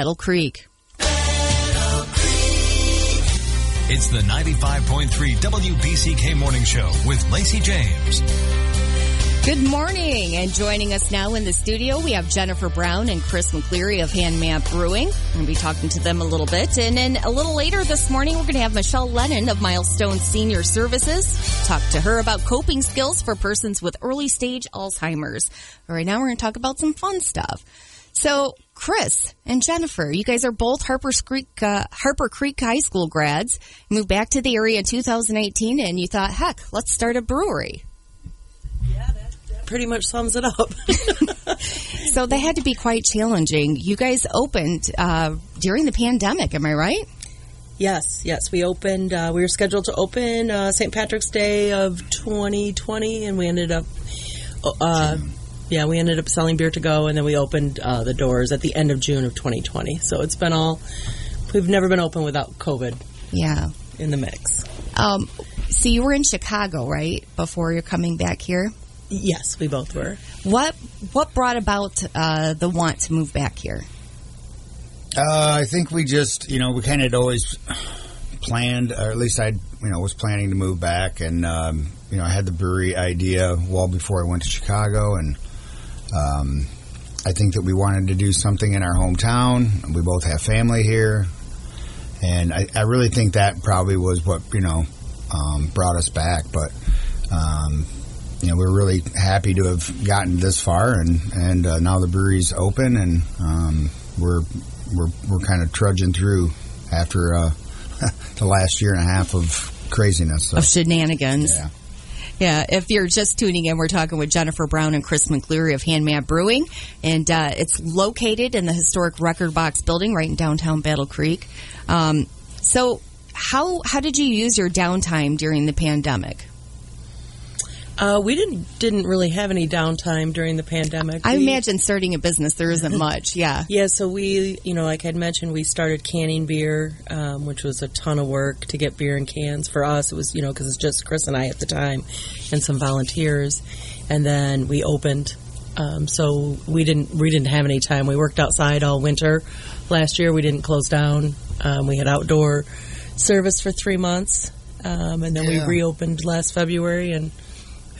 Battle Creek. It's the 95.3 WBCK Morning Show with Lacey James. Good morning, and joining us now in the studio, we have Jennifer Brown and Chris McCleary of Handmap Brewing. We're going to be talking to them a little bit. And then a little later this morning, we're going to have Michelle Lennon of Milestone Senior Services talk to her about coping skills for persons with early stage Alzheimer's. All right, now, we're going to talk about some fun stuff. So, Chris and Jennifer, you guys are both Harper Creek, uh, Harper Creek High School grads. Moved back to the area in 2018, and you thought, heck, let's start a brewery. Yeah, that, that pretty much sums it up. So that had to be quite challenging. You guys opened uh, during the pandemic, am I right? yes, yes, we opened. Uh, we were scheduled to open uh, St. Patrick's Day of 2020, and we ended up. Uh, yeah, we ended up selling beer to go, and then we opened uh, the doors at the end of June of 2020. So it's been all. We've never been open without COVID Yeah. in the mix. Um, so you were in Chicago, right, before you're coming back here? Yes, we both were. What what brought about uh, the want to move back here? Uh, I think we just, you know, we kind of always planned, or at least I, you know, was planning to move back, and um, you know, I had the brewery idea well before I went to Chicago, and um, I think that we wanted to do something in our hometown. We both have family here, and I, I really think that probably was what you know um, brought us back. But um, you know, we're really happy to have gotten this far, and and uh, now the brewery's open, and um, we're we're we're kind of trudging through after uh, the last year and a half of craziness. So, Of shenanigans. yeah. Yeah, if you're just tuning in, we're talking with Jennifer Brown and Chris McCleary of Handmap Brewing, and uh, it's located in the historic Record Box building right in downtown Battle Creek. Um, so, how how did you use your downtime during the pandemic? Uh, we didn't didn't really have any downtime during the pandemic. I We- imagine starting a business there isn't much. Yeah, Yeah, so we, you know, like I'd mentioned, we started canning beer, um, which was a ton of work to get beer in cans. For us, it was, you know, because it's just Chris and I at the time and some volunteers. And then we opened. Um, so we didn't we didn't have any time. We worked outside all winter. Last year we didn't close down. Um, we had outdoor service for three months, um, and then Yeah. we reopened last February and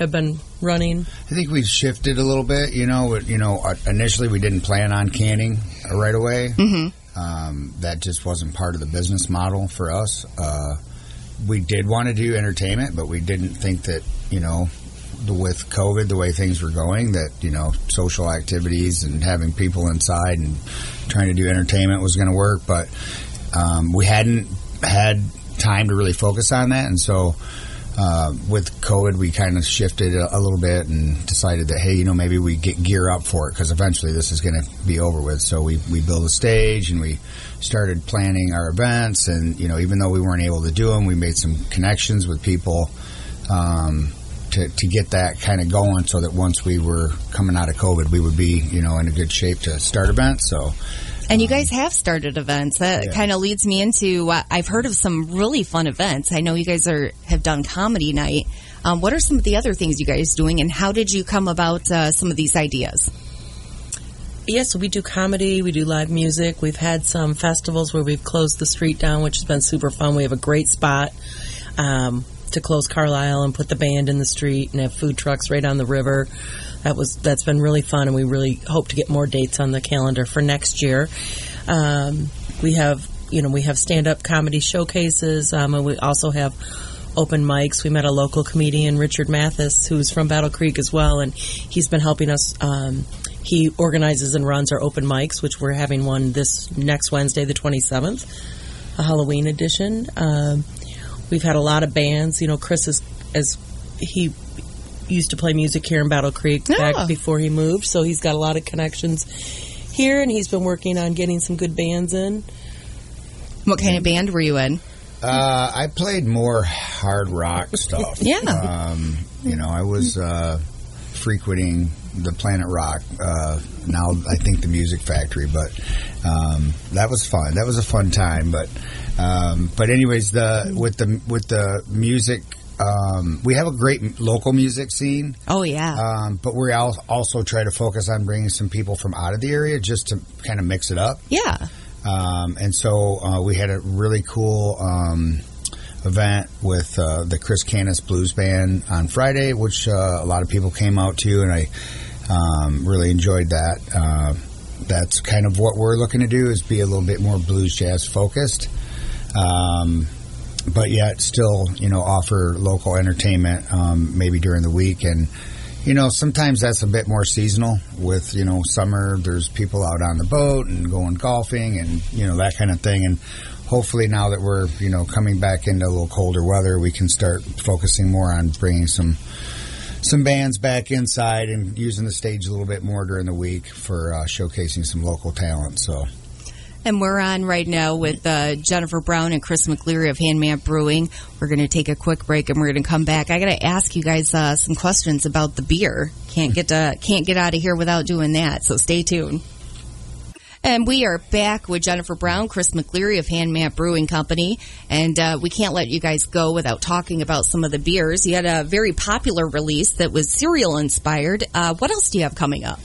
have been running. I think we've shifted a little bit. You know, you know, uh, initially we didn't plan on canning uh, right away. Mm-hmm. Um, that just wasn't part of the business model for us. Uh, we did want to do entertainment, but we didn't think that you know, with COVID, the way things were going, that you know, social activities and having people inside and trying to do entertainment was going to work. But um, we hadn't had time to really focus on that, and so uh, with COVID, we kind of shifted a, a little bit and decided that, hey, you know, maybe we get gear up for it because eventually this is going to be over with. So we, we built a stage and we started planning our events. And, you know, even though we weren't able to do them, we made some connections with people um, to, to get that kind of going so that once we were coming out of COVID, we would be, you know, in a good shape to start events. So, and you guys have started events. That Yeah. kind of leads me into uh, I've heard of some really fun events. I know you guys are have done comedy night. Um, what are some of the other things you guys doing, and how did you come about uh, some of these ideas? Yeah, so we do comedy, we do live music. We've had some festivals where we've closed the street down, which has been super fun. We have a great spot um, to close Carlisle and put the band in the street and have food trucks right on the river. That was that's been really fun, and we really hope to get more dates on the calendar for next year. Um, we have you know we have stand up comedy showcases, um, and we also have open mics. We met a local comedian, Richard Mathis, who's from Battle Creek as well, and he's been helping us. Um, he organizes and runs our open mics, which we're having one this next Wednesday, the 27th, a Halloween edition. Um, we've had a lot of bands. You know, Chris is as he used to play music here in Battle Creek Yeah. back before he moved, so he's got a lot of connections here, and he's been working on getting some good bands in. What kind of band were you in? Uh, I played more hard rock stuff. Yeah. Um, you know, I was uh, frequenting the Planet Rock. Uh, now I think the Music Factory, but um, that was fun. That was a fun time. But um, but anyways, the with the with the music. Um, we have a great local music scene, Oh yeah. um, but we al- also try to focus on bringing some people from out of the area just to kind of mix it up. yeah. Um, and so uh, we had a really cool um, event with uh, the Chris Canas Blues Band on Friday, which uh, a lot of people came out to, and I um, really enjoyed that. Uh, that's kind of what we're looking to do is be a little bit more blues jazz focused. Um, but yet still, you know, offer local entertainment um, maybe during the week and you know, sometimes that's a bit more seasonal with, you know, summer, there's people out on the boat and going golfing and, you know, that kind of thing. And hopefully now that we're, you know, coming back into a little colder weather, we can start focusing more on bringing some, some bands back inside and using the stage a little bit more during the week for uh, showcasing some local talent. So, And we're on right now with uh, Jennifer Brown and Chris McCleary of Handmap Brewing. We're going to take a quick break and we're going to come back. I got to ask you guys uh, some questions about the beer. Can't get to, can't get out of here without doing that. So stay tuned. And we are back with Jennifer Brown, Chris McCleary of Handmap Brewing Company, and uh, we can't let you guys go without talking about some of the beers. You had a very popular release that was cereal inspired. Uh, what else do you have coming up?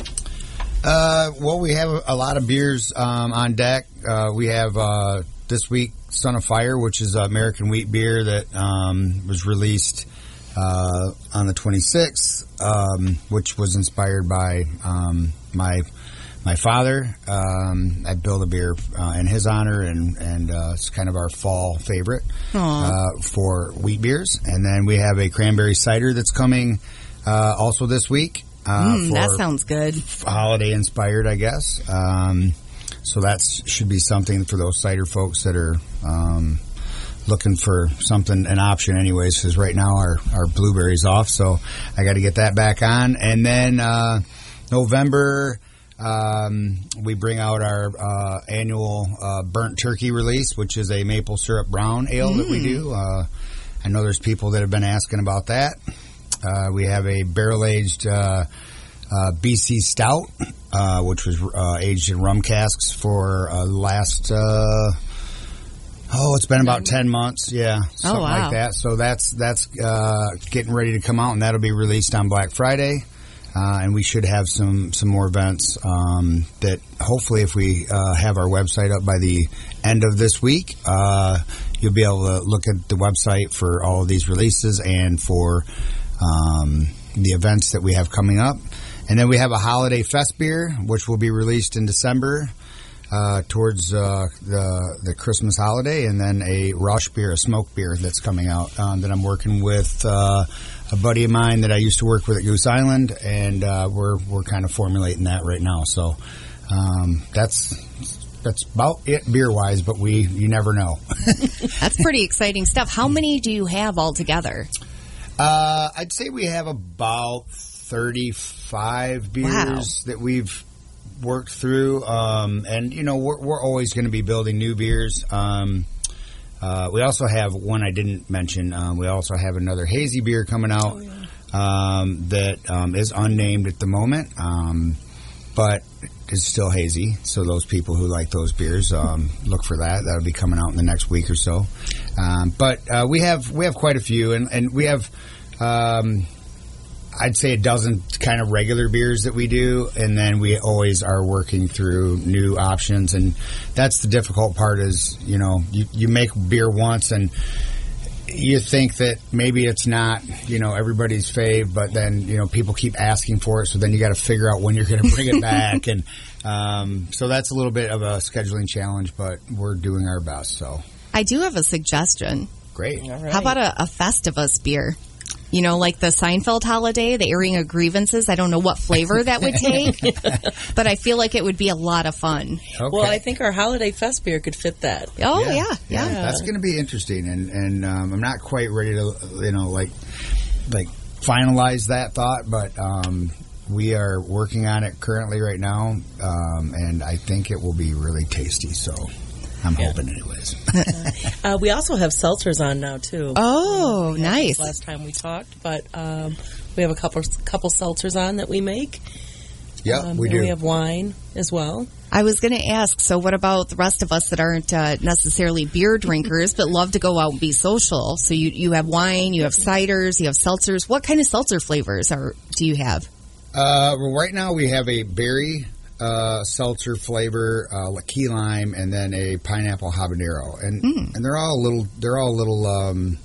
Uh, well, we have a lot of beers um, on deck. Uh, we have uh, this week Son of Fire, which is American wheat beer that um, was released uh, on the 26th, um, which was inspired by um, my my father. Um, I built a beer uh, in his honor, and and uh, it's kind of our fall favorite uh, for wheat beers. And then we have a cranberry cider that's coming uh, also this week. Mm, that sounds good. holiday inspired, I guess. Um, so that should be something for those cider folks that are um, looking for something, an option, anyways. Because right now our our blueberries off, so I got to get that back on. And then uh, November. Um, we bring out our uh, annual uh, burnt turkey release, which is a maple syrup brown ale that we do. Uh, I know there's people that have been asking about that. Uh, we have a barrel aged uh, uh, BC Stout, uh, which was uh, aged in rum casks for uh, last. Uh, oh, it's been about ten months. Yeah, something wow. like that. So that's that's uh, getting ready to come out, and that'll be released on Black Friday. Uh, and we should have some some more events um, that hopefully, if we uh, have our website up by the end of this week, uh, you'll be able to look at the website for all of these releases and for um, the events that we have coming up. And then we have a holiday fest beer, which will be released in December uh, towards uh, the the Christmas holiday, and then a Rauch beer, a smoke beer that's coming out um, that I'm working with uh, a buddy of mine that I used to work with at Goose Island, and uh, we're we're kind of formulating that right now. So um, that's that's about it beer wise, but we you never know. That's pretty exciting stuff. How many do you have altogether? Uh, I'd say we have about 35 beers Wow. that we've worked through. Um, and, you know, we're, we're always going to be building new beers. Um, uh, we also have one I didn't mention. Um, we also have another hazy beer coming out um, that um, is unnamed at the moment, um, but is still hazy. So those people who like those beers, um, look for that. That'll be coming out in the next week or so. Um, but uh, we have we have quite a few, and, and we have. Um, I'd say a dozen kind of regular beers that we do, and then we always are working through new options, and that's the difficult part. Is you know you you make beer once and you think that maybe it's not you know everybody's fave, but then you know people keep asking for it, so then you got to figure out when you're going to bring it back, and um, so that's a little bit of a scheduling challenge, but we're doing our best. So I do have a suggestion. great. How about a, a Festivus beer? You know, like the Seinfeld holiday, the airing of grievances. I don't know what flavor that would take, but I feel like it would be a lot of fun. Okay. Well, I think our holiday fest beer could fit that. Oh yeah, yeah. That's going to be interesting, and and um, I'm not quite ready to you know like like finalize that thought, but um, we are working on it currently right now, um, and I think it will be really tasty. So I'm hoping, anyways. Uh, we also have seltzers on now too. Oh, Yeah, nice. Last time we talked, but um, we have a couple couple seltzers on that we make. Yeah, Um, we and do. We have wine as well. I was going to ask, so what about the rest of us that aren't uh, necessarily beer drinkers but love to go out and be social? So you you have wine, you have ciders, you have seltzers. What kind of seltzer flavors are do you have? Uh, well, right now we have a berry uh, seltzer flavor, uh, key lime, and then a pineapple habanero, and and they're all a little they're all a little um,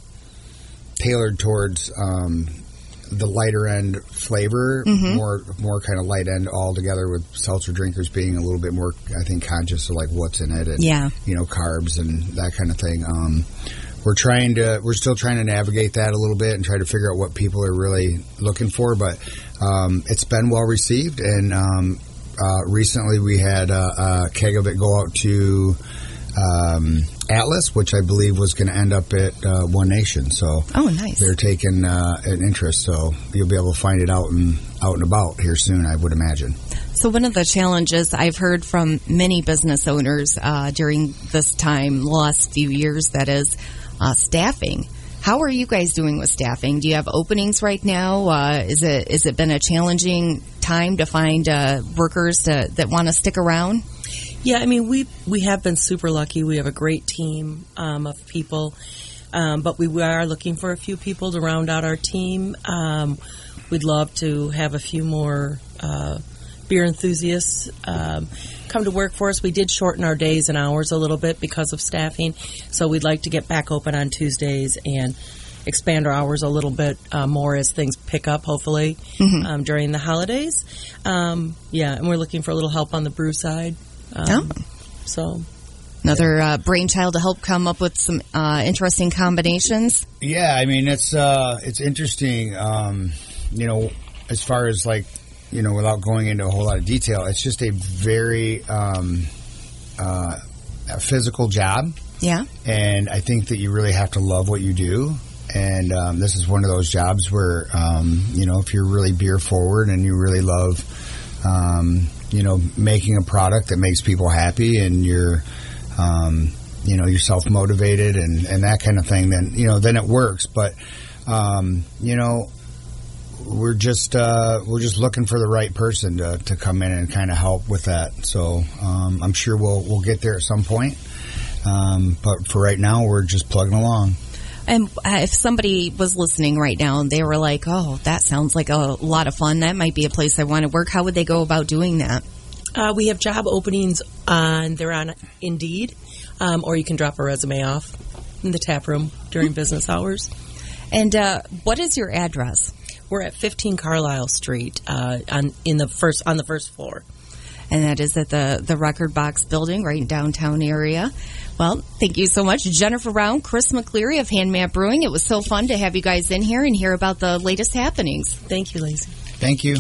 tailored towards um, the lighter end flavor, more more kind of light end altogether. With seltzer drinkers being a little bit more, I think, conscious of like what's in it, and Yeah. you know, carbs and that kind of thing. Um, we're trying to, we're still trying to navigate that a little bit and try to figure out what people are really looking for. But um, it's been well received, and um, uh, recently we had a, a keg of it go out to um, Atlas, which I believe was going to end up at uh, One Nation. So Oh, nice. they're taking uh, an interest. So you'll be able to find it out and out and about here soon, I would imagine. So one of the challenges I've heard from many business owners uh, during this time, last few years, that is uh, staffing. How are you guys doing with staffing? Do you have openings right now? Uh, is it is it been a challenging time to find uh, workers to, that want to stick around? Yeah, I mean we we have been super lucky. We have a great team um, of people, um, but we, are looking for a few people to round out our team. Um, we'd love to have a few more uh, beer enthusiasts um, come to work for us. We did shorten our days and hours a little bit because of staffing, so we'd like to get back open on Tuesdays and expand our hours a little bit uh, more as things pick up, hopefully um, during the holidays. Um, yeah, and we're looking for a little help on the brew side. Um, So Another uh, brainchild to help come up with some uh, interesting combinations. Yeah, I mean it's uh it's interesting. Um, you know, as far as like you know, without going into a whole lot of detail, it's just a very um, uh, a physical job, Yeah. and I think that you really have to love what you do. And um, this is one of those jobs where um, you know if you're really beer forward and you really love um, you know making a product that makes people happy and you're um, you know you're self motivated and, and that kind of thing, then you know then it works. But um, you know we're just uh, we're just looking for the right person to, to come in and kind of help with that. So um, I'm sure we'll we'll get there at some point. But for right now, we're just plugging along. And uh, if somebody was listening right now and they were like, "Oh, that sounds like a lot of fun. That might be a place I want to work." How would they go about doing that? uh, we have job openings on they're on Indeed, um, or you can drop a resume off in the tap room during business hours. And uh, what is your address? We're at 15 Carlisle Street uh, on in the first on the first floor. And that is at the the Record Box Building, right in downtown area. Well, thank you so much, Jennifer Brown, Chris McCleary of Handmap Brewing. It was so fun to have you guys in here and hear about the latest happenings. Thank you, Lacey. Thank you.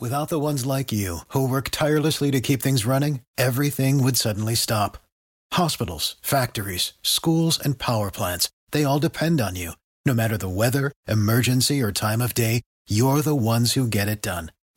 Without the ones like you, who work tirelessly to keep things running, everything would suddenly stop. Hospitals, factories, schools, and power plants, they all depend on you. No matter the weather, emergency, or time of day, you're the ones who get it done.